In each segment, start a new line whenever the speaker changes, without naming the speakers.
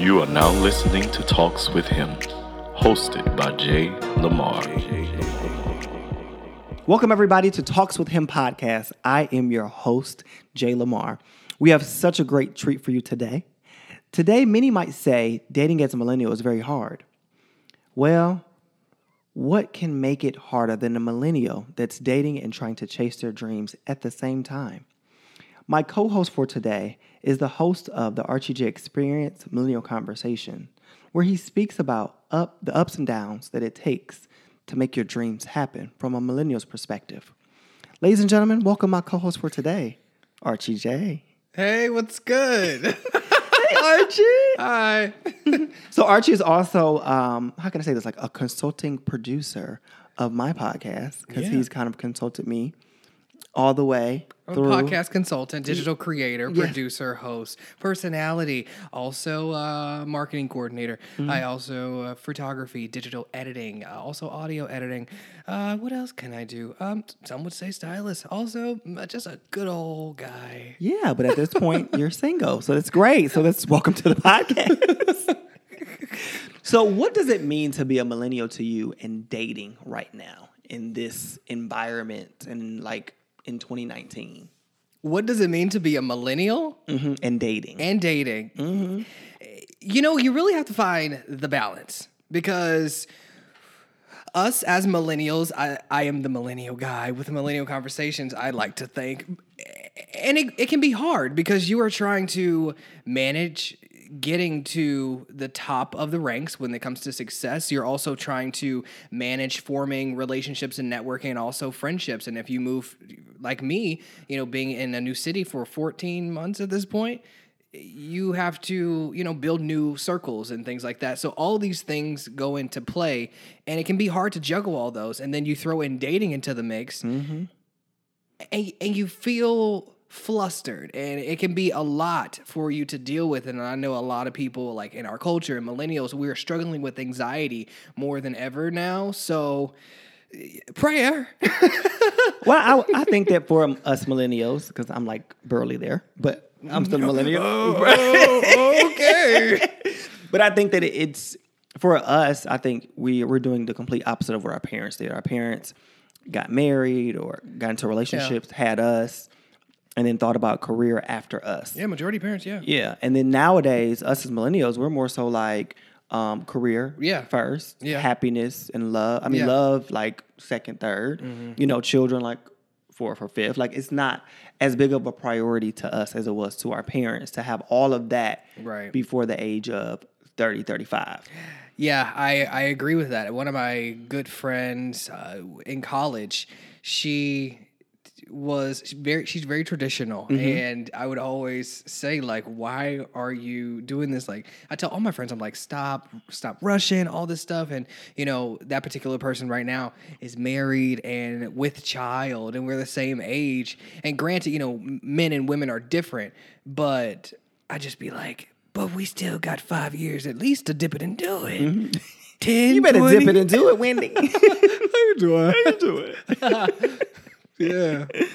You are now listening to Talks with Him, hosted by Jay Lamar.
Welcome, everybody, to Talks with Him podcast. I am your host, Jay Lamar. We have such a great treat for you today. Today, many might say dating as a millennial is very hard. Well, what can make it harder than a millennial that's dating and trying to chase their dreams at the same time? My co host for today is the host of the Archie J Experience Millennial Conversation, where he speaks about up, the ups and downs that it takes to make your dreams happen from a millennial's perspective. Ladies and gentlemen, welcome my co host for today, Archie J.
Hey, what's good?
Hey, Archie.
Hi.
So Archie is also, um, how can I say this, like a consulting producer of my podcast because
Yeah.
he's kind of consulted me all the way
I'm a
through.
podcast consultant, digital creator, producer, host, personality, also uh, marketing coordinator.
Mm-hmm.
I also uh, photography, digital editing, uh, also audio editing. Uh, what else can I do? Um, some would say stylist. Also, mm, just a good old guy.
Yeah, but at this point, you're single, so that's great. So that's welcome to the podcast. so, what does it mean to be a millennial to you in dating right now in this environment and like in 2019
What does it mean to be a millennial?
Mhm, and dating?
and dating, you know, you really have to find the balance because us as millennials, I, I am the millennial guy with millennial conversations, I'd like to think. And it, it can be hard because you are trying to manage getting to the top of the ranks when it comes to success. You're also trying to manage forming relationships and networking and also friendships. And if you move like me, you know, being in a new city for 14 months at this point, you have to you know build new circles and things like that so all these things go into play and it can be hard to juggle all those and then you throw in dating into the mix mm-hmm. and, and you feel flustered and it can be a lot for you to deal with and i know a lot of people like in our culture and millennials we're struggling with anxiety more than ever now so prayer
well, I, I think that for us millennials, because I'm like barely there, but I'm still a millennial.
oh, okay
But I think that it's for us. I think we we're doing the complete opposite of what our parents did. Our parents got married or got into relationships, had us, and then thought about career after us.
yeah majority of parents yeah
Yeah, and then nowadays, us as millennials, we're more so like um, career
Yeah.
first,
Yeah.
happiness and love. I mean,
Yeah.
love like second, 3rd You know, children like fourth or fifth. Like it's not as big of a priority to us as it was to our parents to have all of that
Right.
before the age of 30, 35.
Yeah, I, I agree with that. One of my good friends uh, in college, she was very she's very traditional mm-hmm. and I would always say like why are you doing this like I tell all my friends I'm like stop stop rushing all this stuff and you know that particular person right now is married and with child and we're the same age and granted you know men and women are different but I just be like but we still got 5 years at least to dip it and do it mm-hmm. 10
You better
20.
dip it and do it, Wendy.
How you doing?
How you do it.
yeah.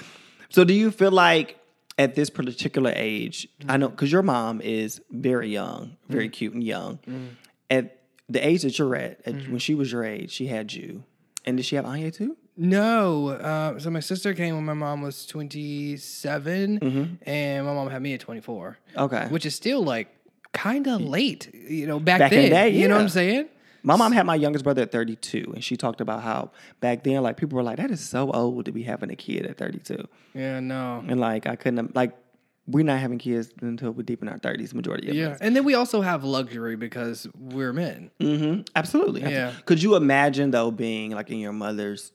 So, do you feel like at this particular age, I know because your mom is very young, very mm. cute and young. Mm. At the age that you're at, at mm. when she was your age, she had you. And did she have Anya too?
No. Uh, so my sister came when my mom was 27, mm-hmm. and my mom had me at 24.
Okay.
Which is still like kind of late, you know, back,
Back in
then.
the day,
You know what. I'm saying?
My mom had my youngest brother at 32, and she talked about how back then, like people were like, "That is so old to be having a kid at 32,"
Yeah, no.
and like I couldn't like we're not having kids until we're deep in our 30s, majority of
Yeah.
us.
And then we also have luxury because we're men.
Mm-hmm. Absolutely.
Yeah.
Could you imagine though being like in your mother's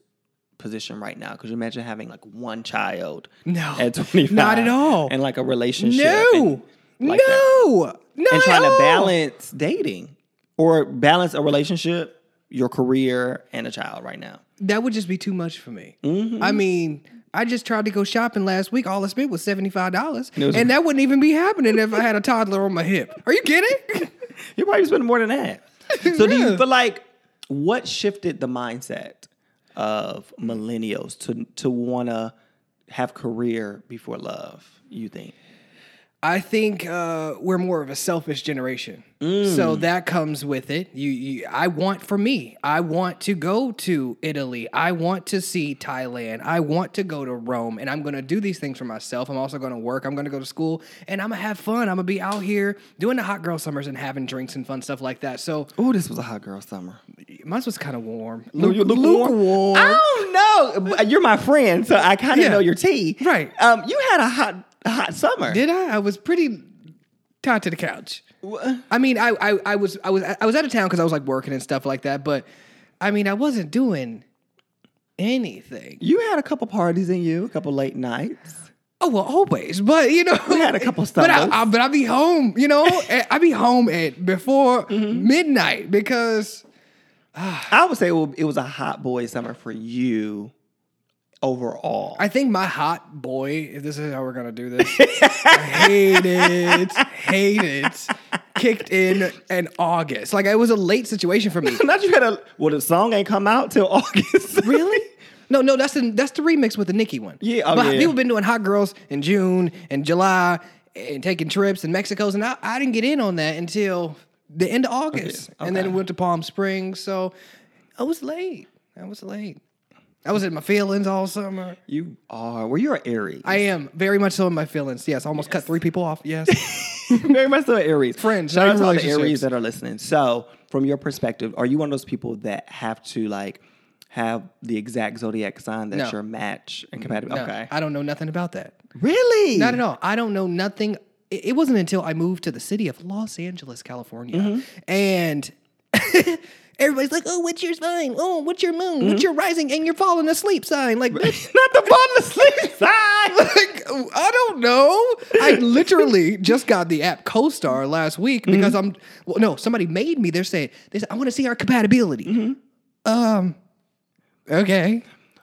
position right now? Could you imagine having like one child
No.
at 25?
Not at all.
And like a relationship?
No.
and like that?
no. No.
and
at
trying to balance dating or balance a relationship, your career, and a child right now.
That would just be too much for me.
Mm-hmm.
I mean, I just tried to go shopping last week. All I spent was seventy five dollars, and that wouldn't even be happening if I had a toddler on my hip. Are you kidding?
You probably spend more than that. So do you feel like what shifted the mindset of millennials to to want to have career before love? You think?
I think uh, we're more of a selfish generation. So
Mm.
that comes with it. You, you, I want for me. I want to go to Italy. I want to see Thailand. I want to go to Rome, and I'm going to do these things for myself. I'm also going to work. I'm going to go to school, and I'm gonna have fun. I'm gonna be out here doing the hot girl summers and having drinks and fun stuff like that. So
Oh, this was a hot girl summer.
mine was kind of warm.
Lu-
Luke-
lukewarm?
lukewarm.
I don't know. You're my friend, so I kind of
Yeah.
know your tea.
Right.
Um, you had a hot, hot summer.
Did I? I was pretty tied to the couch.
Wha-
I mean, I, I, I was I was I was out of town because I was like working and stuff like that. But I mean, I wasn't doing anything.
You had a couple parties in you, a couple late nights.
Oh well, always. But you know,
We had a couple stuff.
But I. I, but I be home. You know, I be home at before
Mm-hmm.
midnight because
I would say it was a hot boy summer for you overall.
I think my hot boy. If this is how we're gonna do this, hate it. Hate it. Kicked in in August. Like it was a late situation for me.
Not you had a well, the song ain't come out till August.
Really? No, no, that's the that's the remix with the Nicki one.
Yeah, oh,
but
yeah.
people been doing hot girls in June and July and taking trips in Mexico's, and I, I didn't get in on that until the end of August, oh, and then it went to Palm Springs. So I was late. I was late. I was in my feelings all summer.
you are. Well, you're an Aries.
I am very much so in my feelings. Yes, almost cut three people off. Yes.
Very much so an Aries.
Friends,
Shout out to all the. Aries that are listening. So, from your perspective, are you one of those people that have to like have the exact zodiac sign that's
No.
your match and compatible?
No,
okay.
I don't know nothing about that.
really?
Not at all. I don't know nothing. It it wasn't until I moved to the city of Los Angeles, California,
Mm-hmm.
and everybody's like, "Oh, what's your sign? Oh, what's your moon?
Mm-hmm.
What's your rising and your falling asleep sign?" Like,
Not the falling asleep sign.
like, I don't know. I literally just got the app CoStar last week
Mm-hmm.
because I'm. Well, no, somebody made me. They're saying they said I want to see our compatibility.
Mm-hmm.
Um. Okay.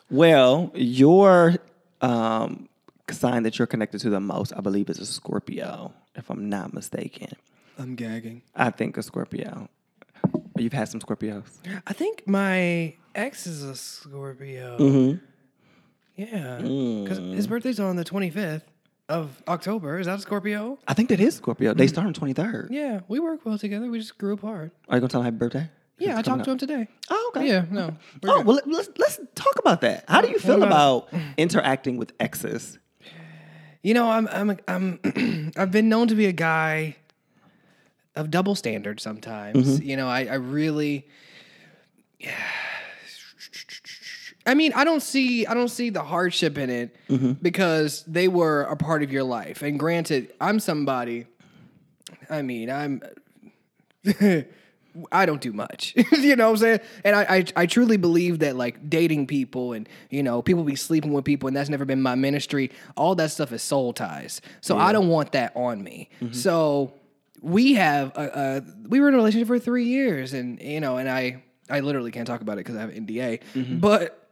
well, your um, sign that you're connected to the most, I believe, is a Scorpio, if I'm not mistaken.
I'm gagging.
I think a Scorpio. You've had some Scorpios.
I think my ex is a Scorpio.
Mm-hmm.
Yeah, because his birthday's on the 25th of October. Is that a Scorpio?
I think that is Scorpio. They start on 23rd.
Yeah, we work well together. We just grew apart.
Are you gonna tell him happy birthday?
Yeah, I
It's
talked to him today.
Oh, okay.
Yeah, no.
Oh
good.
well, let- let's let's talk about that. How do you feel
about
about interacting with exes?
You know, I'm I'm I'm I've been known to be a guy of double standards sometimes. Mm-hmm. You know, I, I really I mean, I don't see I don't see the hardship in it mm-hmm. because they were a part of your life. And granted, I'm somebody I mean, I'm I don't do much. you know what I'm saying? And I, I I truly believe that like dating people and you know, people be sleeping with people and that's never been my ministry. All that stuff is soul ties. So I don't want that on me. Mm-hmm. So we have uh, uh we were in a relationship for 3 years and you know, and I I literally can't talk about it cuz I have an NDA. But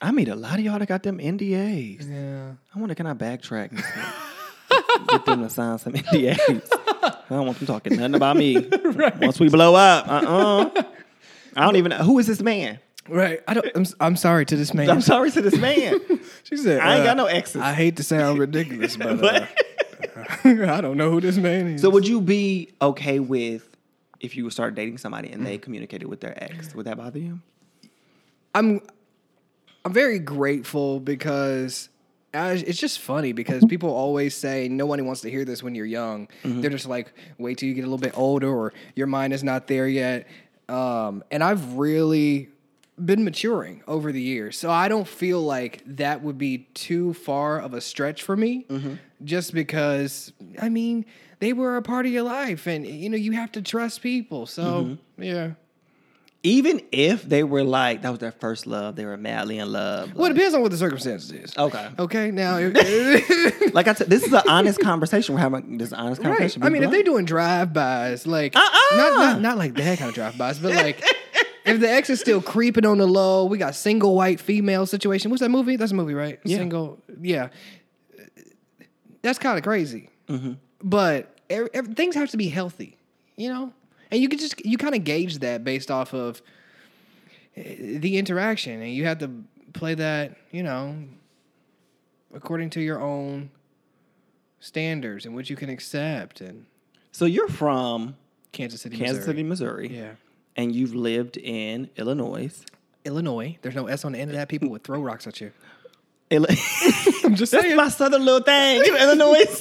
I meet a lot of y'all that got them NDAs.
yeah.
I wonder can I backtrack and get them to sign some NDAs? I don't want them talking nothing about me. Once we blow up, uh uh I don't even know who is this man.
Right. I don't I'm, I'm sorry to this man.
I'm sorry to this man.
She said,
I ain't
uh,
got no exes.
I hate to sound ridiculous, but uh, I don't know who this man is.
So would you be okay with if you start dating somebody and they communicated with their ex? Would that bother you?
I'm I'm very grateful because I, it's just funny because people always say nobody wants to hear this when you're young. They're just like, wait till you get a little bit older or your mind is not there yet. Um, and I've really been maturing over the years, so I don't feel like that would be too far of a stretch for me. Mm-hmm. Just because, I mean, they were a part of your life, and you know you have to trust people. So mm-hmm. yeah.
Even if they were like that was their first love, they were madly in love.
Well, it depends on what the circumstances is.
Okay.
Okay. Now, if,
like I said, this is an honest conversation. We're having this honest
right.
conversation.
I
Be
mean, if
blunt.
they doing drive-bys, like
Uh-uh.
not, not not like that kind of drive-bys, but like if the ex is still creeping on the low, we got single white female situation. What's that movie? That's a movie, right?
Yeah.
Single. Yeah. That's kind of crazy.
Mm-hmm.
But every, every, things have to be healthy, you know. And you can just you kind of gauge that based off of eh, the interaction, and you have to play that, you know, according to your own standards and what you can accept and
So you're from
Kansas City,
Kansas
Missouri.
City, Missouri.
Yeah.
And you've lived in Illinois.
Illinois. There's no S on the end of that. People would throw rocks at you. I'm just
That's my southern little thing, Illinois.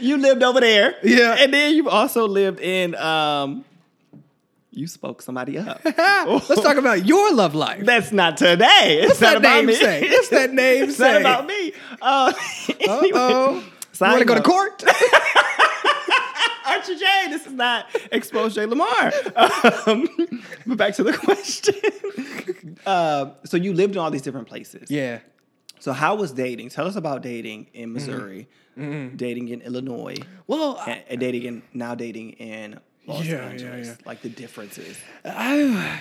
you lived over there.
Yeah.
And then you've also lived in um you spoke somebody up.
Let's talk about your love life.
That's not today. It's
What's
not
that
about
name
me.
say? What's that name
It's
say?
not about me. Uh, anyway,
Oh, you
side
want to go to court?
Archie J, this is not expose Jay Lamar. Um, but back to the question. uh, so you lived in all these different places.
yeah.
So how was dating? Tell us about dating in Missouri, dating in Illinois,
Well,
and, and dating in now dating in Los
Yeah, yeah,
Angeles.
yeah.
Like the differences.
I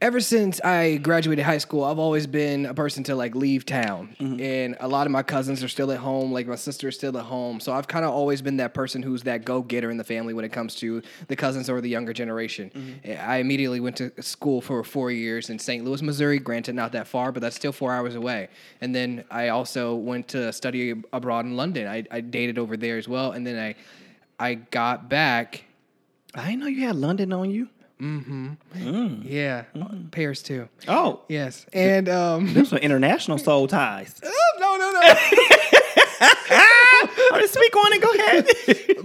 ever since I graduated high school, I've always been a person to like leave town, mm-hmm. and a lot of my cousins are still at home. Like my sister is still at home, so I've kind of always been that person who's that go getter in the family when it comes to the cousins or the younger generation. Mm-hmm. Eh, I immediately went to school for four years in St. Louis, Missouri. Granted, not that far, but that's still four hours away. And then I also went to study abroad in London. I, I dated over there as well, and then I I got back.
I didn't know you had London on you. Mm-hmm. Mm.
Yeah, mm. Paris too.
Oh,
Yes, and um,
there's some international soul ties.
Oh, no, no, no.
oh, just speak on it. Go ahead.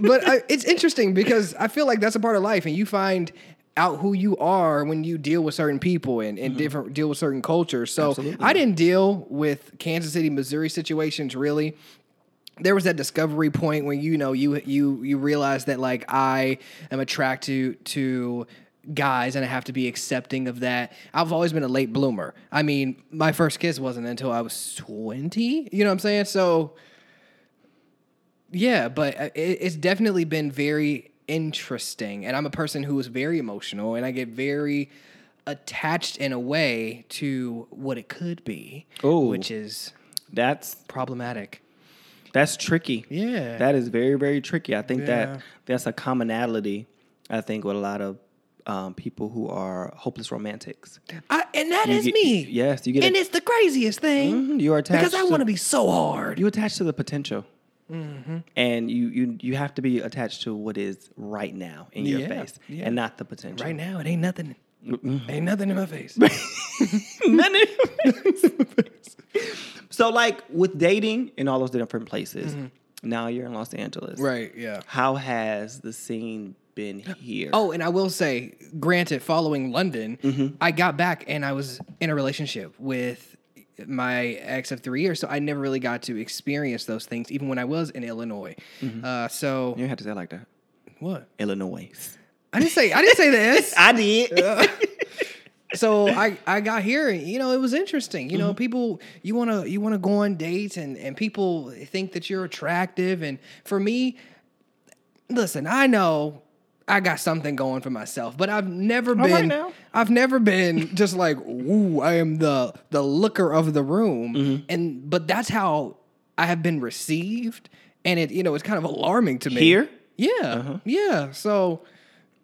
but I, it's interesting because I feel like that's a part of life, and you find out who you are when you deal with certain people and, and mm-hmm. different deal with certain cultures. So
Absolutely.
I didn't deal with Kansas City, Missouri situations really. There was that discovery point when you know you you you realize that like I am attracted to guys and I have to be accepting of that. I've always been a late bloomer. I mean, my first kiss wasn't until I was 20, you know what I'm saying? So yeah, but uh, it, it's definitely been very interesting. And I'm a person who is very emotional and I get very attached in a way to what it could be,
Ooh.
which is
That's
problematic.
that's tricky.
Yeah.
That is very, very tricky. I think
Yeah.
that that's a commonality, I think, with a lot of um, people who are hopeless romantics.
I, and that
You
is
get-
me.
Yes, you get
And
a-
it's the craziest thing
Mhm, you are attached
because I want to be so hard.
you attach to the potential.
Mm-hmm.
And you, you you have to be attached to what is right now in your
Yeah,
face
yeah.
and not the potential.
Right now, it ain't nothing. Ain't nothing in my face.
None of- so like with dating in all those different places, now you're in Los Angeles.
Mm-hmm. right, yeah.
How has the scene been here?
Oh, and I will say, granted, following London,
Mm-hmm.
I got back and I was in a relationship with my ex of three years, so I never really got to experience those things, even when I was in Illinois.
Mm-hmm.
Uh, so
you have to say like that.
what?
Illinois.
I didn't say I didn't say this.
I did.
so I, I got here and you know it was interesting you know
Mm-hmm.
people you want to you want to go on dates and and people think that you're attractive and for me listen i know i got something going for myself but i've never
right
been
now.
i've never been just like ooh i am the the looker of the room
Mm-hmm.
and but that's how i have been received and it you know it's kind of alarming to me
Here?
yeah
Uh-huh.
yeah so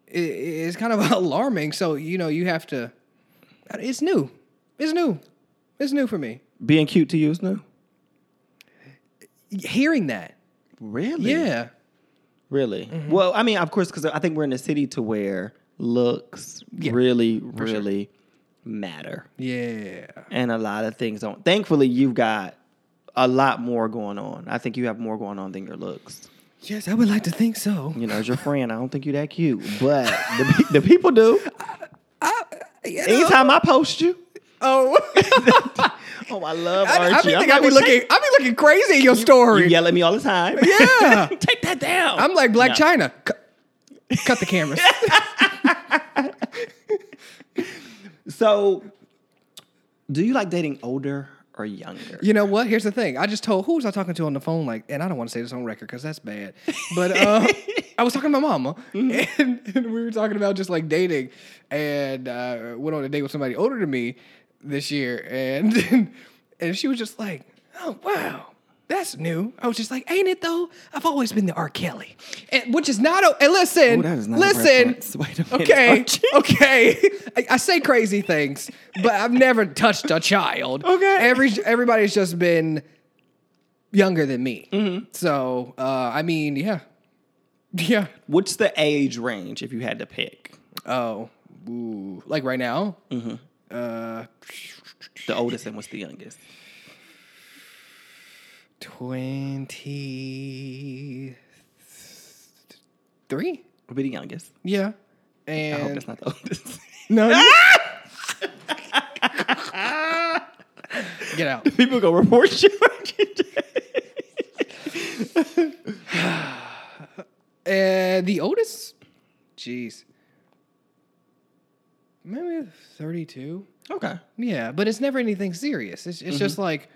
it, it's kind of alarming so you know you have to it's new. It's new. It's new for me.
Being cute to you is new.
Hearing that.
Really?
Yeah.
Really?
Mm-hmm.
Well, I mean, of course, because I think we're in a city to where looks really, really matter,
Yeah.
and a lot of things don't. Thankfully, you've got a lot more going on. I think you have more going on than your looks.
Yes, I would like to think so.
You know, as your friend, I don't think you're that cute, but the, the people do.
You know?
Anytime I post you,
Oh,
oh, I love
I, I
Archie.
think I
like,
be
well,
looking.
take-
I be looking crazy in your story.
You
story.
yell at me all the time.
Yeah.
take that down.
I'm like Black
No.
China. Cut, cut the cameras.
So, do you like dating older or younger?
You know what? Here's the thing. I just told who was I talking to on the phone? Like, and I don't want to say this on record because that's bad. But uh, I was talking to my mama,
Mm-hmm.
and, and we were talking about just like dating, and uh, went on a date with somebody older than me this year, and and she was just like, "Oh wow." That's new. I was just like, ain't it though? I've always been the R. Kelly, and, which is not. A, and listen,
that is not
listen.
Wait a minute,
okay, okay. I, I say crazy things, but I've never touched a child.
Okay.
Every everybody's just been younger than me. So uh, I mean, yeah, yeah.
What's the age range if you had to pick?
Oh, ooh. like right now.
Mm-hmm.
Uh,
The oldest and what's the youngest?
twenty three.
Would be the youngest.
Yeah, And
I hope
and
that's not the oldest.
no. Get out.
People go report you.
Uh, the oldest, jeez, maybe thirty-two.
okay.
Yeah, but it's never anything serious. It's, it's just
Mm-hmm.
like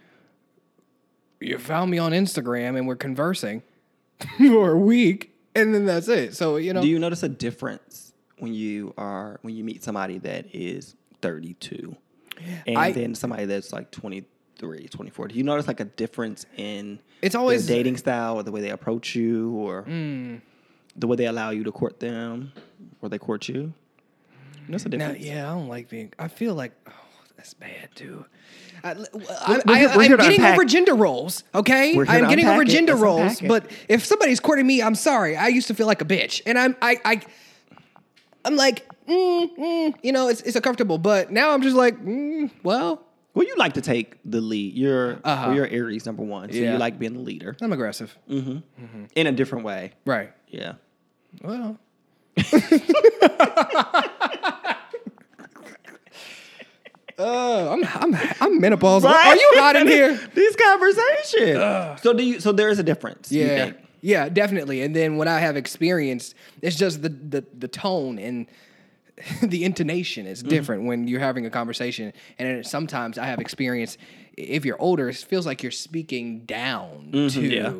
you found me on Instagram and we're conversing for a week, and then that's it. So you know,
Do you notice a difference when you are when you meet somebody that is 32 and
I-
then somebody that's like 23, 24? Do you notice like a difference in
It's
their
always-
dating style or the way they approach you or
Mm.
the way they allow you to court them or they court you? That's a
now, yeah, I don't like being. I feel like oh, that's bad too. I, I,
we're, we're
I,
here to
getting over gender roles, okay? I'm getting over
unpack it.
gender roles, but if somebody's courting me, I'm sorry. I used to feel like a bitch, and I'm I I I'm like, mm, mm, you know, it's it's uncomfortable. But now I'm just like, mm, well,
Well, you like to take the lead. You're
Uh-huh.
well, you're Aries number one, so
Yeah.
you like being the leader
I'm aggressive,
in a different way.
right?
Yeah.
Well. Oh, I'm I'm I'm menopause. Are you hot in here?
These conversations. So do you? So there is a difference. you
Yeah,
think?
yeah, definitely. And then what I have experienced, it's just the the the tone and the intonation is mm-hmm. different when you're having a conversation. And sometimes I have experienced if you're older, it feels like you're speaking down mm-hmm, to
yeah.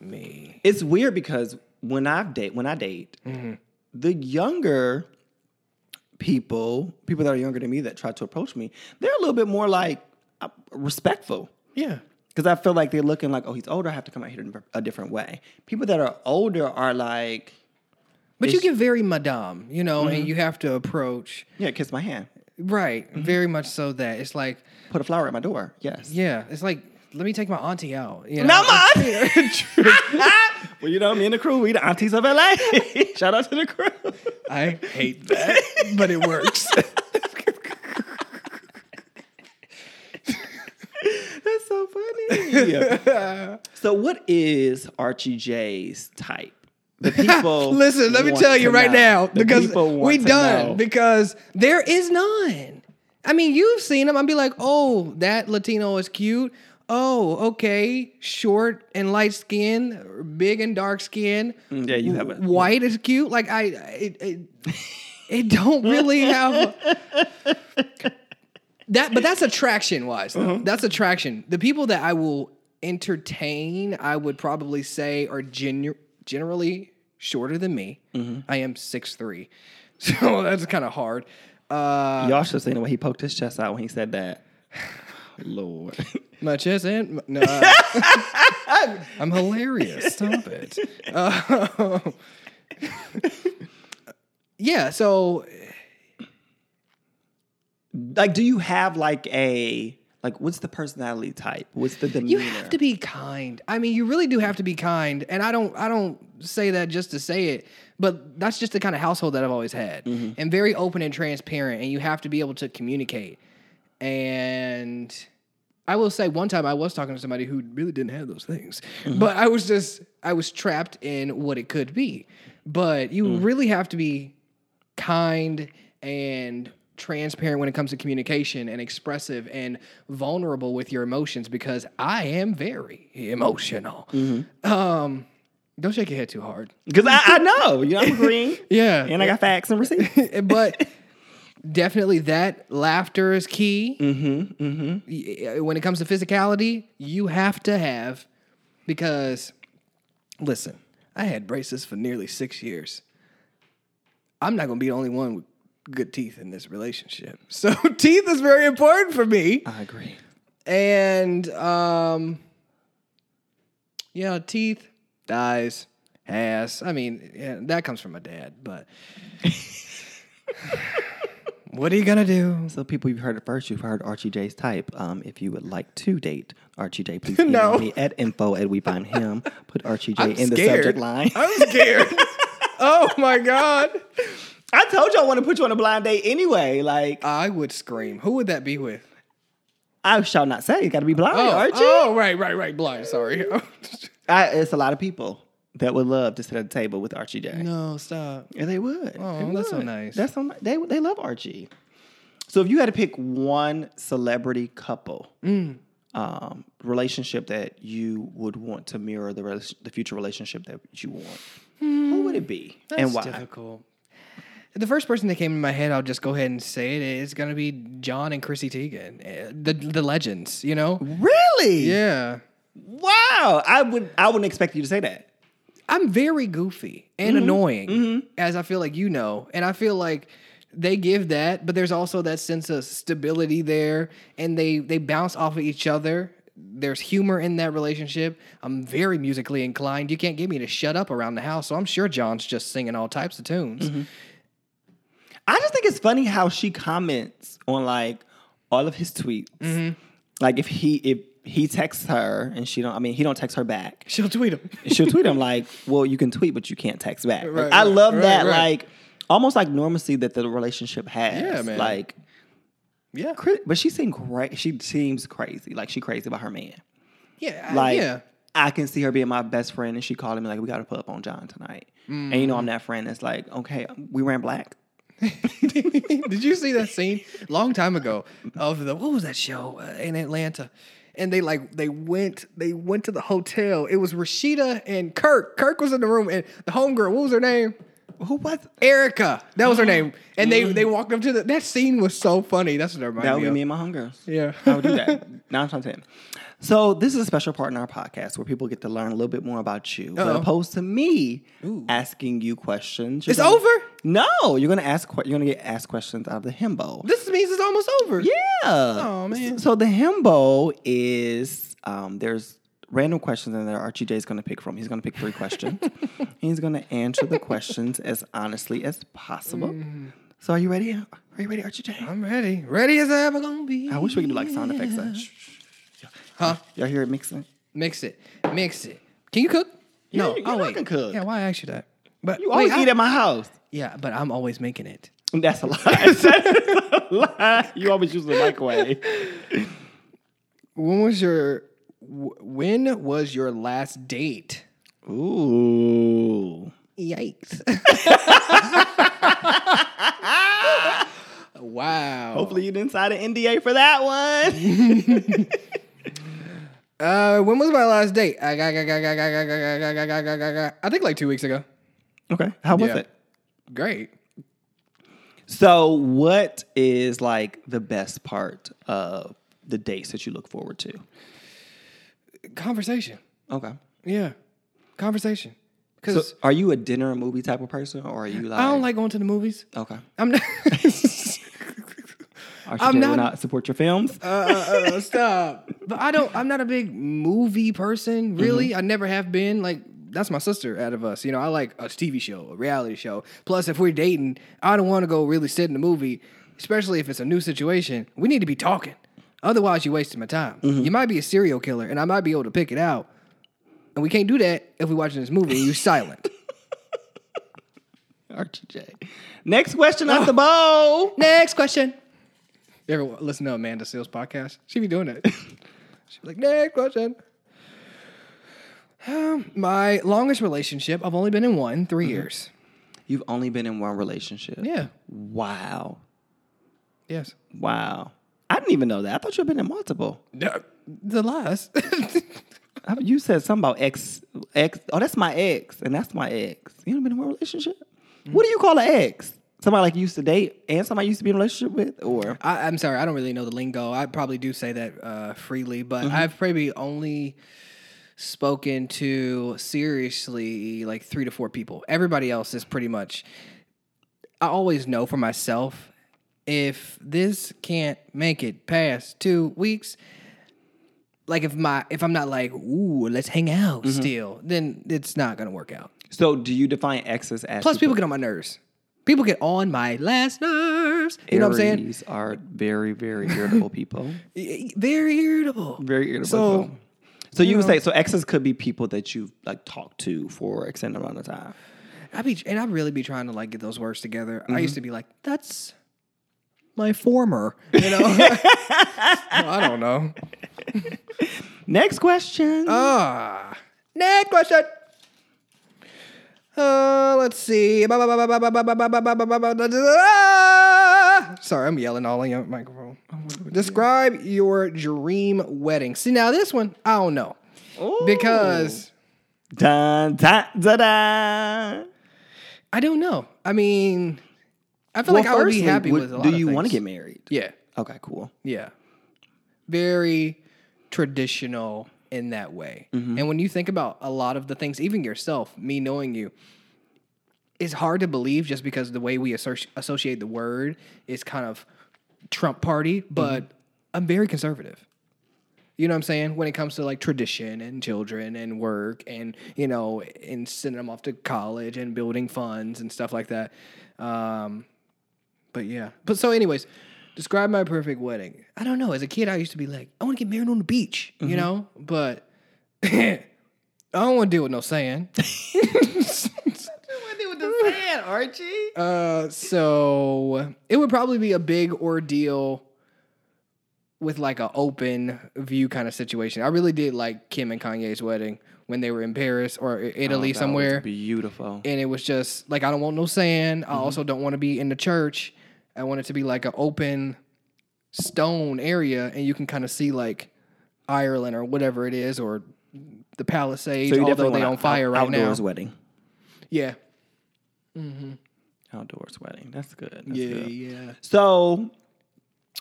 me.
It's weird because when I date, when I date,
Mm-hmm.
the younger people, people that are younger than me that try to approach me, they're a little bit more like uh, respectful.
Yeah.
Because I feel like they're looking like, oh, he's older. I have to come out here in a different way. People that are older are like,
But you get very madame, you know, and you have to approach
yeah, kiss my hand,
right, very much so that it's like,
put a flower at my door. Yes.
yeah, it's like let me take my auntie out. You know?
Not my auntie. Well, you know, me and the crew, we the aunties of LA. Shout out to the crew.
I hate that, but it works.
That's so funny. so, what is Archie J's type? The people.
Listen, let me tell you right
know.
now
The
because we done
know.
because there is none. I mean, you've seen them. I'd be like, oh, that Latino is cute. Oh, okay, short and light skin, big and dark skin.
Mm, yeah, you have a-
white is cute. Like I, it, it, it don't really have that, but that's attraction wise.
Mm-hmm.
That's attraction. The people that I will entertain, I would probably say are genu- generally shorter than me.
Mm-hmm.
I am six three, so that's kind of hard. Uh,
Y'all should have seen the way he poked his chest out when he said that. Lord.
my chest and no, I'm hilarious. Stop it. Uh, yeah. So
like, do you have like a like? What's the personality type? What's the demeanor?
You have to be kind. I mean, you really do have to be kind. And I don't I don't say that just to say it, but that's just the kind of household that I've always had. And very open and transparent and you have to be able to communicate. And I will say one time I was talking to somebody who really didn't have those things. Mm-hmm. But I was just I was trapped in what it could be. But you mm. really have to be kind and transparent when it comes to communication and expressive and vulnerable with your emotions because I am very emotional. Mm-hmm. Um, don't shake your head too hard.
Because I, I know. You know, I'm green.
Yeah.
And I got facts and receipts.
but definitely that laughter is key. Mm-hmm, mm-hmm. When it comes to physicality, you have to have because listen, I had braces for nearly six years. I'm not gonna be the only one with good teeth in this relationship. So teeth is very important for me.
I agree.
And um yeah, teeth, thighs, ass. I mean, yeah, that comes from my dad, but What are you gonna do?
So, people, you've heard it first. You've heard Archie J's type. Um, if you would like to date Archie J, please email
No.
me at info at we find him. Put Archie J
I'm
in the
scared.
subject line.
I'm scared. oh my god.
I told you I want to put you on a blind date anyway. Like,
I would scream. Who would that be with?
I shall not say. You got to be blind,
Oh,
Archie.
oh, right, right, right. Blind. Sorry.
I, it's a lot of people that would love to sit at the table with Archie J.
no, stop.
Yeah, they would.
Oh,
They
that's so nice.
That's so nice. They they love Archie. So if you had to pick one celebrity couple
Mm.
um, relationship that you would want to mirror the rela- the future relationship that you want, who would it be
That's
and why?
difficult. The first person that came in my head, I'll just go ahead and say. It's gonna be John and Chrissy Teigen, Eh, the the legends. You know?
Really?
Yeah.
Wow. I would I wouldn't expect you to say that.
I'm very goofy and mm-hmm. annoying, mm-hmm. as I feel like you know, and I feel like they give that, but there's also that sense of stability there, and they they bounce off of each other. There's humor in that relationship. I'm very musically inclined. You can't get me to shut up around the house, so I'm sure John's just singing all types of tunes. Mm-hmm.
I just think it's funny how she comments on like all of his tweets.
Mm-hmm.
Like if he if he texts her and she don't, I mean he don't text her back.
She'll tweet him.
she'll tweet him like, "Well, you can tweet, but you can't text back." Like,
Right,
I love
right,
that,
right.
like almost like normacy that the relationship has.
Yeah, man.
Like,
yeah,
but she seems crazy. She seems crazy. Like she crazy about her man.
yeah,
Like,
yeah.
I can see her being my best friend, and she calling me like, "We got to pull up on John tonight." And you know, I'm that friend that's like, "Okay, we ran black."
Did you see that scene long time ago of the what was that show uh, in Atlanta? And they like they went they went to the hotel. It was Rasheeda and Kirk. Kirk was in the room and the homegirl. What was her name?
Who was?
Erica. That was her oh. name. And they mm. they walked up to the. That scene was so funny. That's what reminded
That would be me and my homegirls.
Yeah.
I would do that. Nine times ten. So this is a special part in our podcast where people get to learn a little bit more about you, but
Uh-oh.
opposed to me asking you questions.
It's
gonna-
over.
No, you're gonna ask. You're gonna get asked questions out of the himbo.
This means it's almost over.
Yeah.
Oh, man.
So the himbo is um, there's random questions in there. Archie J is gonna pick from. He's gonna pick three questions. He's gonna answer the questions as honestly as possible.
Mm.
So are you ready? Are you ready, Archie J?
I'm ready. Ready as I ever gonna be.
I wish we could do like sound effects. Like, shh, shh.
Huh?
Y'all hear it mixing?
Mix it. Mix it. Can you cook?
Yeah,
no.
you-
oh
I
wait.
can cook.
Yeah. Why I asked you that? But
You
wait,
always
I-
eat at my house.
Yeah, but I'm always making it.
That's a lie. That's a lie. You always use the microwave.
When was your wh- when was your last date?
Ooh.
Yikes. wow.
Hopefully you didn't sign an NDA for that one.
Uh, when was my last date? I think like two weeks ago.
Okay, how was
yeah.
it?
Great.
So, what is like the best part of the dates that you look forward to?
Conversation.
Okay.
Yeah, conversation.
Cause
so
are you a dinner and movie type of person, or are you like?
I don't like going to the movies.
Okay,
I'm not.
Archie
I'm not-
not support your films?
uh, uh, uh, stop. But I don't. I'm not a big movie person. Really, I never have been. Like that's my sister out of us. You know, I like a TV show, a reality show. Plus, if we're dating, I don't want to go really sit in the movie, especially if it's a new situation. We need to be talking. Otherwise, you're wasting my time. You might be a serial killer, and I might be able to pick it out. And we can't do that if we're watching this movie and you're silent.
Archie J. Next question off the bow.
Next question. You ever listen to Amanda Seales podcast? She be doing it. She be like, next question. Um, my longest relationship, I've only been in one, 3 years.
You've only been in one relationship.
Yeah.
Wow.
Yes.
Wow. I didn't even know that. I thought you'd been in multiple.
The last.
You said something about ex, ex. Oh, that's my ex, and that's my ex. You ever been in one relationship? What do you call an ex? Somebody like you used to date and somebody you used to be in a relationship with, or
I, I'm sorry, I don't really know the lingo. I probably do say that uh, freely, but I've probably only spoken to seriously like three to four people. Everybody else is pretty much. I always know for myself if this can't make it past two weeks. Like if my if I'm not like ooh let's hang out still, then it's not gonna work out.
so? Do you define exes as
Plus, people get on my nerves. People get on my last nerves. You know what I'm saying?
These are very, very irritable people.
Very irritable.
Very irritable.
So.
So you, would
know.
say so exes could be people that you've like talked to for extended amount of time.
I be and I really be trying to like get those words together. I
Mm-hmm.
used to be like, that's my former. You know, I don't know.
Next question.
Ah, next question. Uh, let's see. Sorry, I'm yelling all in your microphone. Describe your dream wedding. See, now this one, I don't know. Because
dun, dun, dun, dun.
I don't know. I mean, I feel like I would be
firstly,
happy
would-
with a lot
Do
of
you want to
things.
get married?
Yeah.
Okay, cool.
Yeah. Very traditional in that way.
Mm-hmm.
And when you think about a lot of the things, even yourself, me knowing you, it's hard to believe just because the way we associate the word is kind of Trump party, but
Mm-hmm.
I'm very conservative. You know what I'm saying? When it comes to like tradition and children and work and, you know, and sending them off to college and building funds and stuff like that. Um, but yeah. But so, anyways, describe my perfect wedding. I don't know. As a kid, I used to be like, I want to get married on the beach, you know? But I don't want to deal with no sand.
Archie.
Uh, so it would probably be a big ordeal with like a open view kind of situation. I really did like Kim and Kanye's wedding when they were in Paris or Italy somewhere.
Beautiful.
and it was just like I don't want no sand. I also don't want to be in the church. I want it to be like an open stone area, and you can kind of see like Ireland or whatever it is, or the Palisades.
So you
although
definitely
they
want
on fire
out-
right now.
outdoors wedding.
Yeah, mm-hmm.
Outdoors wedding. That's good. That's
yeah,
good.
yeah.
So,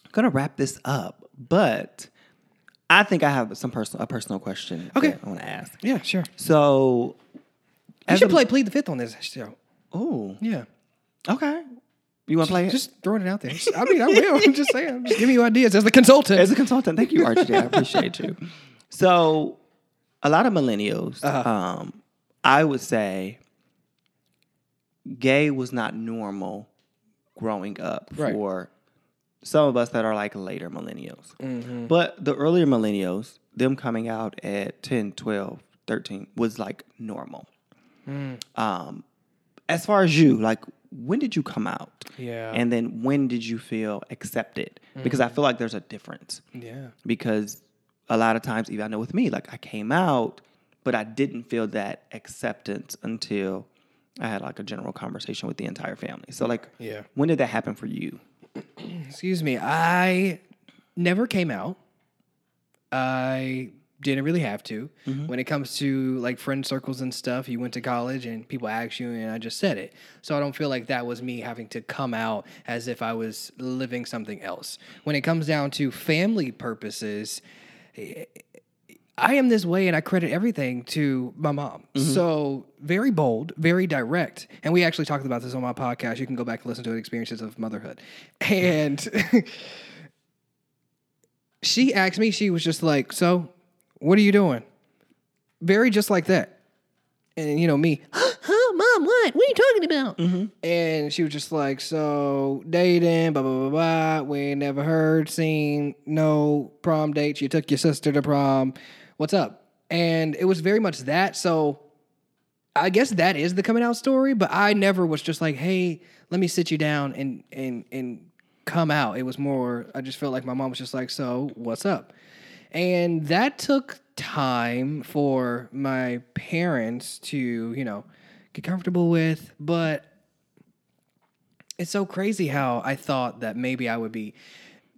I'm gonna wrap this up, but I think I have some personal a personal question.
Okay.
that I want to ask.
Yeah, sure.
So,
You should
a-
play plead the fifth on this show.
Oh,
Yeah,
okay. You want to play it?
just throwing it out there. I mean, I will. I'm just saying. I'm just giving you ideas as the consultant.
As a consultant, thank you, Archie. I appreciate you. So, a lot of millennials,
Uh-huh.
um, I would say, gay was not normal growing up
Right.
for some of us that are like later millennials.
Mm-hmm.
But the earlier millennials, them coming out at 10, 12, 13, was like normal.
Mm.
Um, as far as you, like, when did you come out?
Yeah.
And then when did you feel accepted? Because I mm. feel like there's a difference
yeah.
because a lot of times, even I know with me, like I came out, but I didn't feel that acceptance until I had like a general conversation with the entire family. So, like,
Yeah.
when did that happen for you?
Excuse me. I never came out. I didn't really have to. Mm-hmm. When it comes to like friend circles and stuff, you went to college and people asked you, and I just said it. So I don't feel like that was me having to come out as if I was living something else. When it comes down to family purposes, eh, I am this way and I credit everything to my mom. Mm-hmm. So very bold, very direct. And we actually talked about this on my podcast. You can go back and listen to it, Experiences of Motherhood. And she asked me, she was just like, So, what are you doing? Very just like that. And you know, me, huh, mom, what? What are you talking about? Mm-hmm. And she was just like, So, dating, blah, blah, blah, blah. We ain't never heard, seen, no prom dates. You took your sister to prom. What's up? And it was very much that. So, I guess that is the coming out story, but I never was just like, hey, let me sit you down and and and come out. It was more I just felt like my mom was just like, so what's up? And that took time for my parents to, you know, get comfortable with, but it's so crazy how I thought that maybe I would be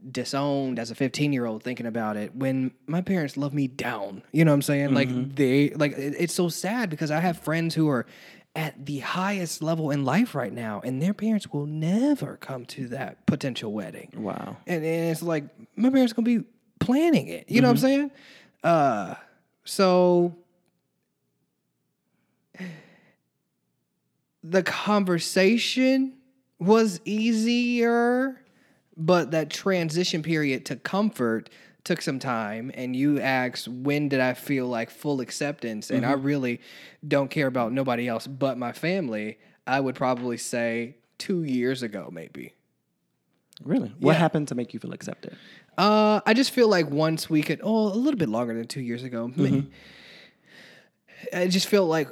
disowned as a 15 year old thinking about it when my parents love me down. You know what I'm saying? Like mm-hmm. they like it- it's so sad because I have friends who are at the highest level in life right now and their parents will never come to that potential wedding.
Wow.
And, and it's like my parents gonna be planning it. You know what I'm saying? Uh so the conversation was easier, but that transition period to comfort took some time. And you asked, when did I feel like full acceptance? And I really don't care about nobody else but my family. I would probably say two years ago, maybe.
Really? What
Yeah.
happened to make you feel accepted?
Uh, I just feel like once we could, oh, a little bit longer than two years ago. Ma- I just feel like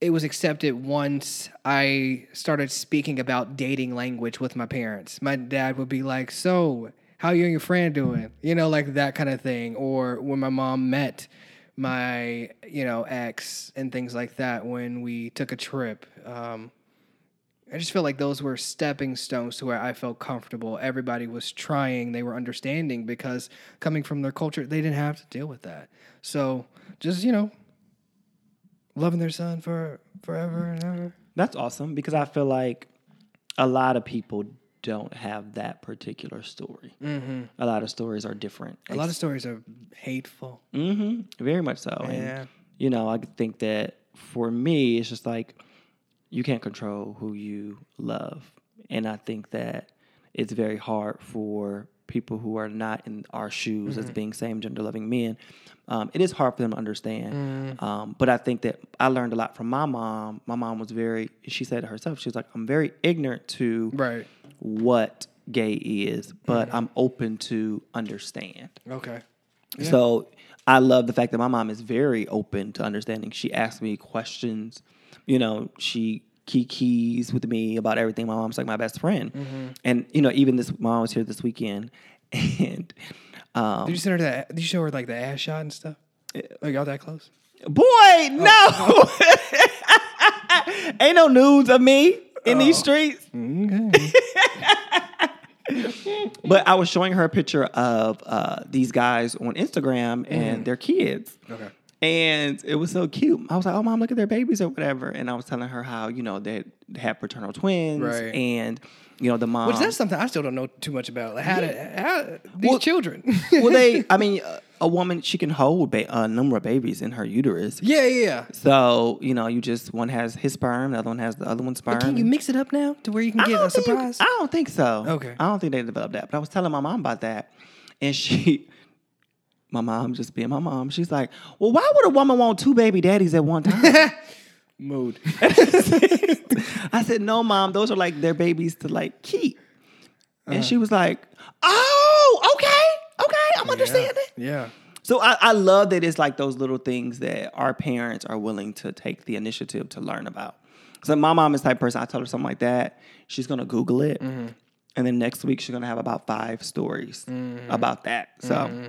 it was accepted once I started speaking about dating language with my parents. My dad would be like, "So, how you and your friend doing?" You know, like that kind of thing. Or when my mom met my, you know, ex and things like that when we took a trip. Um, I just feel like those were stepping stones to where I felt comfortable. Everybody was trying, they were understanding because coming from their culture, they didn't have to deal with that. So just, you know, loving their son for forever and ever.
That's awesome because I feel like a lot of people don't have that particular story. Mm-hmm. A lot of stories are different.
A lot of stories are hateful.
Mm-hmm. Very much so.
Yeah.
And, you know, I think that for me, it's just like you can't control who you love. And I think that it's very hard for people who are not in our shoes as being same gender loving men. Um, it is hard for them to understand. Um, but I think that I learned a lot from my mom. My mom was very, she said to herself, she was like, I'm very ignorant to
Right.
what gay is, but I'm open to understand.
Okay.
So I love the fact that my mom is very open to understanding. She asks me questions. You know, she kikis with me about everything. My mom's like my best friend. And, you know, even this, mom was here this weekend. And, um,
Did you send her that? Did you show her like the ass shot and stuff? Are y'all that close?
boy, no. Ain't no nudes of me in these streets.
Okay.
But I was showing her a picture of uh, these guys on Instagram and their kids.
okay.
And it was so cute. I was like, "Oh, mom, look at their babies or whatever." And I was telling her how you know they had paternal twins,
Right.
and you know the mom.
Which that's something I still don't know too much about. Like how, to, how these
Well-
children.
well, they. I mean, a- a woman she can hold ba- a number of babies in her uterus.
yeah, yeah, yeah.
So you know, you just one has his sperm, the other one has the other one's sperm.
But Can you mix it up now to where you can
I
get a
think
surprise?
I don't think so.
Okay.
I don't think they developed that. But I was telling my mom about that, and she, my mom, just being my mom, she's like, "Well, why would a woman want two baby daddies at one time?"
Mood.
I said, "No, mom, those are like their babies to like keep." And uh-huh. she was like, "Oh, okay, okay, I'm understanding."
Yeah.
So I, I love that it's like those little things that our parents are willing to take the initiative to learn about. So my mom is the type of person. I tell her something like that, she's gonna Google it, mm-hmm. and then next week she's gonna have about five stories mm-hmm. about that. So mm-hmm.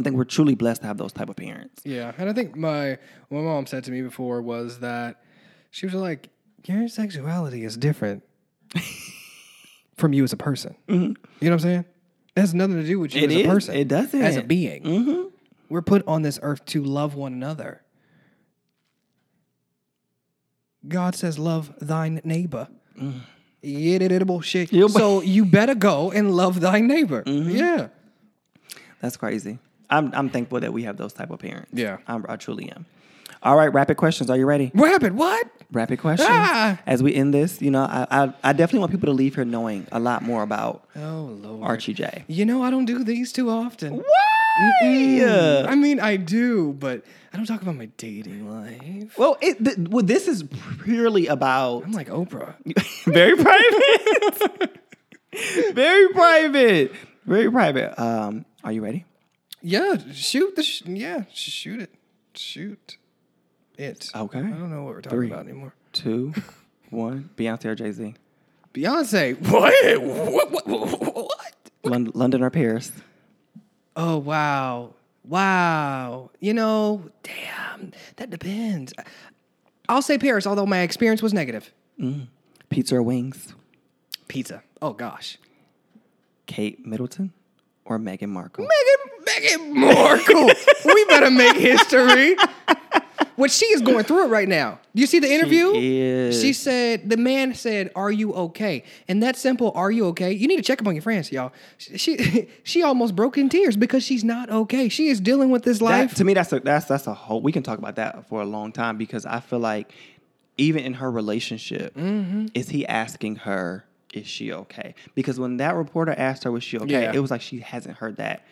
I think we're truly blessed to have those type of parents.
Yeah, and I think my my mom said to me before was that she was like, "Your sexuality is different from you as a person." Mm-hmm. You know what I'm saying? It has nothing to do with you
It
as
is.
a person.
It doesn't.
As a being, mm-hmm. we're put on this earth to love one another. God says, "Love thine neighbor." Mm. Yeah, that.
Yeah,
So you better go and love thy neighbor. Mm-hmm. Yeah.
That's crazy. I'm I'm thankful that we have those type of parents.
Yeah.
I'm, I truly am. All right, rapid questions. Are you ready?
Rapid? What?
Rapid questions.
Ah!
As we end this, you know, I, I I definitely want people to leave here knowing a lot more about
Oh Lord.
Archie J.
You know I don't do these too often.
Why?
I mean, I do, but I don't talk about my dating life.
Well, it, th- well, this is purely about
I'm like Oprah.
very private, very private, very private. Um, are you ready?
Yeah, shoot the. Sh- yeah, shoot it. Shoot it.
Okay.
I don't know what we're talking
Three.
about anymore.
Two, one. Beyonce or Jay Z?
Beyonce. What? What? What? what?
London, London or Paris?
Oh wow, wow. You know, damn. That depends. I'll say Paris, although my experience was negative. Mm.
Pizza or wings?
Pizza. Oh gosh.
Kate Middleton or Meghan Markle?
Meghan, Meghan Markle. we better make history. Which she is going through it right now. Do you see the interview?
is.
She said, the man said, Are you okay? And that simple, Are you okay? You need to check up on your friends, y'all. She she almost broke in tears because she's not okay. She is dealing with this
That,
life.
to me, that's a that's that's a whole. We can talk about that for a long time because I feel like even in her relationship,
Mm-hmm.
is he asking her, "Is she okay?" Because when that reporter asked her, "Was she okay?"
Yeah.
it was like she hasn't heard that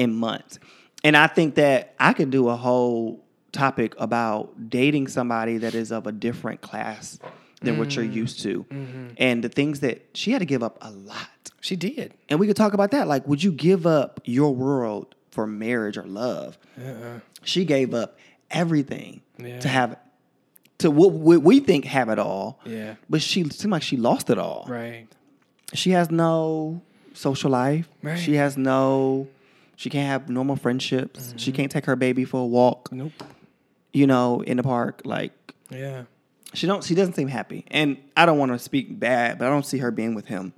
in months, and I think that I could do a whole topic about dating somebody that is of a different class than what you're used to. Mm-hmm. And the things that she had to give up a lot.
She did.
And we could talk about that. Like, would you give up your world for marriage or love? Uh-uh. She gave up everything
Yeah.
to have, to what what we think have it all.
Yeah.
But she seemed like she lost it all.
Right.
She has no social life.
Right.
She has no, she can't have normal friendships. She mm-hmm. can't take her baby for a walk,
Nope.
you know, in the park. Like,
Yeah.
she don't. She doesn't seem happy, and I don't want to speak bad, but I don't see her being with him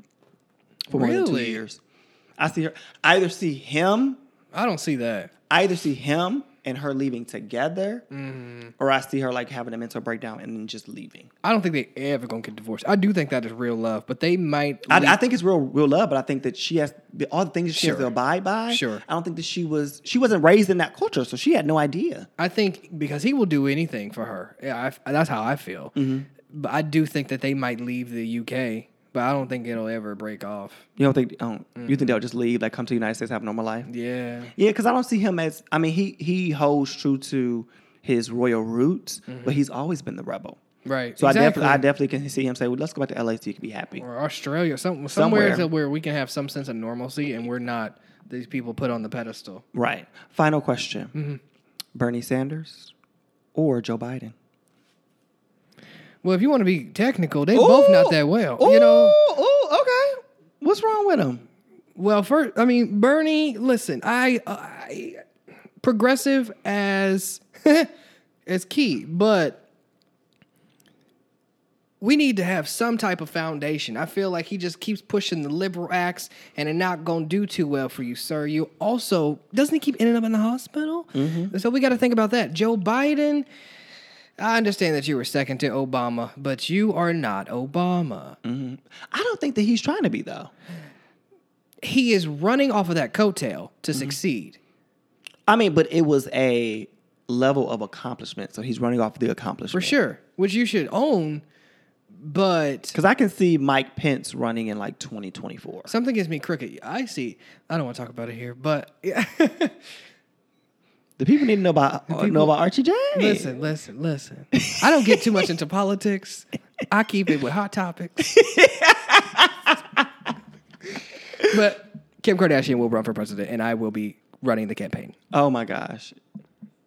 for more than two years. I see her. I either see him.
I don't see that.
I either see him and her leaving together,
Mm-hmm.
or I see her like having a mental breakdown and then just leaving.
I don't think they ever gonna get divorced. I do think that is real love, but they might.
I, I think it's real, real love, but I think that she has all the things that she has to abide by.
Sure.
I don't think that she was. She wasn't raised in that culture, so she had no idea.
I think because he will do anything for her. Yeah, I, that's how I feel.
Mm-hmm.
But I do think that they might leave the UK, but I don't think it'll ever break off.
You don't think? Oh,
Mm-hmm.
You think they'll just leave, like come to the United States, have a normal life?
Yeah.
Yeah, because I don't see him as. I mean, he he holds true to his royal roots, but he's always been the rebel.
Right.
So I definitely, I definitely can see him say, "Well, let's go back to LA so you can be happy."
or Australia, some, somewhere,
Somewhere.
to where we can have some sense of normalcy and we're not these people put on the pedestal.
Right. Final question:
Mm-hmm.
Bernie Sanders or Joe Biden?
Well, if you want to be technical, they both not that well. You know,
Ooh, okay. What's wrong with them?
Well, first, I mean, Bernie. Listen, I, I progressive as as key, but we need to have some type of foundation. I feel like he just keeps pushing the liberal acts, and it not gonna do too well for you, sir. You also doesn't he keep ending up in the hospital? Mm-hmm. So we got to think about that. Joe Biden. I understand that you were second to Obama, but you are not Obama. Mm-hmm.
I don't think that he's trying to be though.
He is running off of that coattail to mm-hmm. succeed.
I mean, but it was a level of accomplishment, so he's running off the accomplishment For
sure, which you should own. But
Because I can see Mike Pence running in like 2024.
something gives me crooked. I see. I don't want to talk about it here, but
The people need to know about uh, know about Archie James.
listen, listen, listen. I don't get too much into politics. I keep it with hot topics. but Kim Kardashian will run for president, and I will be running the campaign.
Oh my gosh.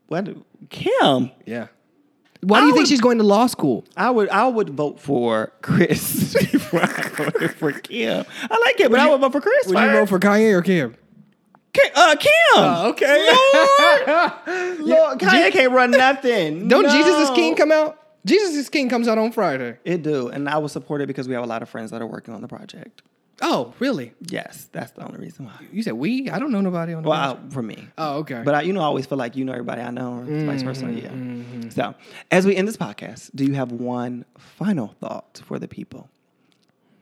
What Kim?
Yeah. Why do
I
you think she's going to law school?
I would I would vote for Chris before I voted for Kim. I like Kim, but I would vote for Chris.
Would you vote for Kanye or Kim?
Kim? Uh, Kim.
Oh, okay.
Lord, Lord, Kanye can't run nothing.
Don't
No.
Jesus is King come out? Jesus is King comes out on Friday.
It do, and I would support it because we have a lot of friends that are working on the project.
Oh, really?
Yes, that's the only reason why.
You said we? I don't know nobody on the
Well,
project.
I, for me.
Oh, okay.
But I, you know, I always feel like you know everybody I know, or vice versa. Yeah. So, as we end this podcast, do you have one final thought for the people?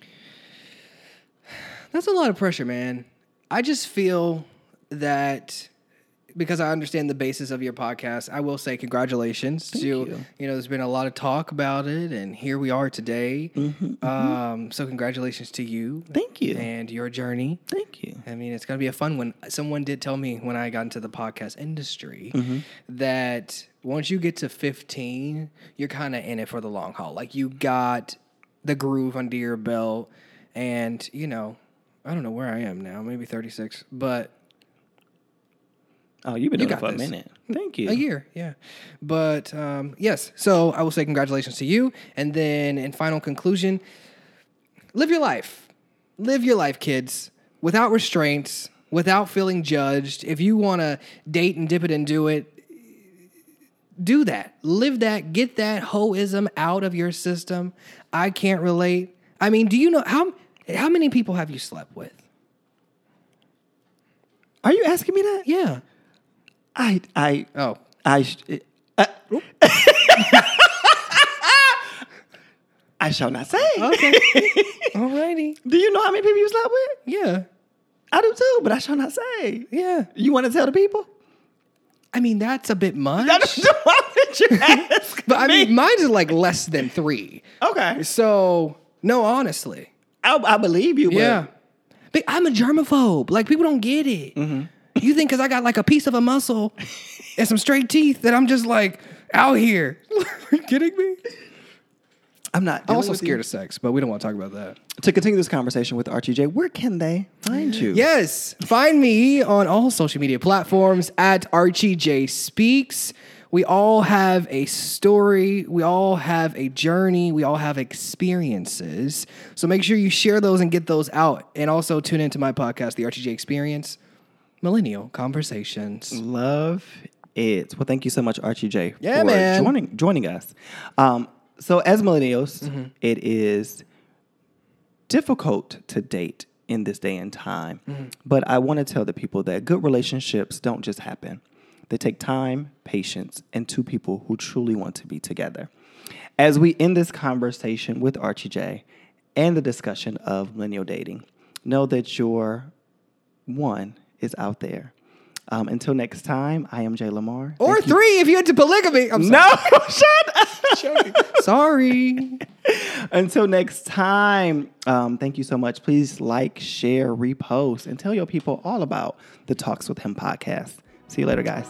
That's a lot of pressure, man. I just feel that because I understand the basis of your podcast, I will say congratulations to
you.
you. know, there's been a lot of talk about it, and here we are today.
Mm-hmm,
Um, so congratulations to you.
Thank you.
and your journey.
Thank you.
I mean, it's gonna be a fun one. Someone did tell me when I got into the podcast industry
Mm-hmm.
that once you get to 15, you're kind of in it for the long haul. Like you got the groove under your belt, and you know, I don't know where I am now, maybe 36, but
Oh, you've been
You
doing it
got
for a
this.
minute. Thank you.
a year, yeah. But um, yes, so I will say congratulations to you, and then in final conclusion, live your life, live your life, kids, without restraints, without feeling judged. If you want to date and dip it and do it, do that. Live that. Get that hoism out of your system. I can't relate. I mean, do you know how how many people have you slept with?
Are you asking me that?
Yeah.
I, I,
Oh,
I, uh, I shall not say.
okay. Alrighty.
Do you know how many people you slept with?
Yeah.
I do too, but I shall not say.
Yeah.
You want to tell the people?
I mean, that's a bit much.
Why did you ask?
but I mean, mine is like less than three.
okay,
So, no, honestly.
I, I believe you.
Yeah. But I'm a germaphobe. Like, people don't get it. You think because I got like a piece of a muscle and some straight teeth that I'm just like out here. Are you kidding me?
I'm not.
I'm
dealing
also
with you.
scared of sex, but we don't want to talk about that.
To continue this conversation with Archie J, where can they find you?
Yes, find me on all social media platforms at Archie J Speaks. We all have a story, we all have a journey, we all have experiences. So make sure you share those and get those out. And also tune into my podcast, The Archie J Experience Millennial Conversations.
Love it. Well, thank you so much, Archie J,
Yeah,
for
man.
joining joining us. Um, so, as millennials,
Mm-hmm.
it is difficult to date in this day and time.
Mm-hmm.
But I want to tell the people that good relationships don't just happen. They take time, patience, and two people who truly want to be together. As we end this conversation with Archie J and the discussion of millennial dating, know that your one is out there. Um, until next time, I am Jay Lamar.
Or
Thank you-
three if you're into polygamy. I'm sorry.
No, shut up.
sorry.
Until next time, um, thank you so much. Please like, share, repost, and tell your people all about the Talks with Him podcast. See you later, guys.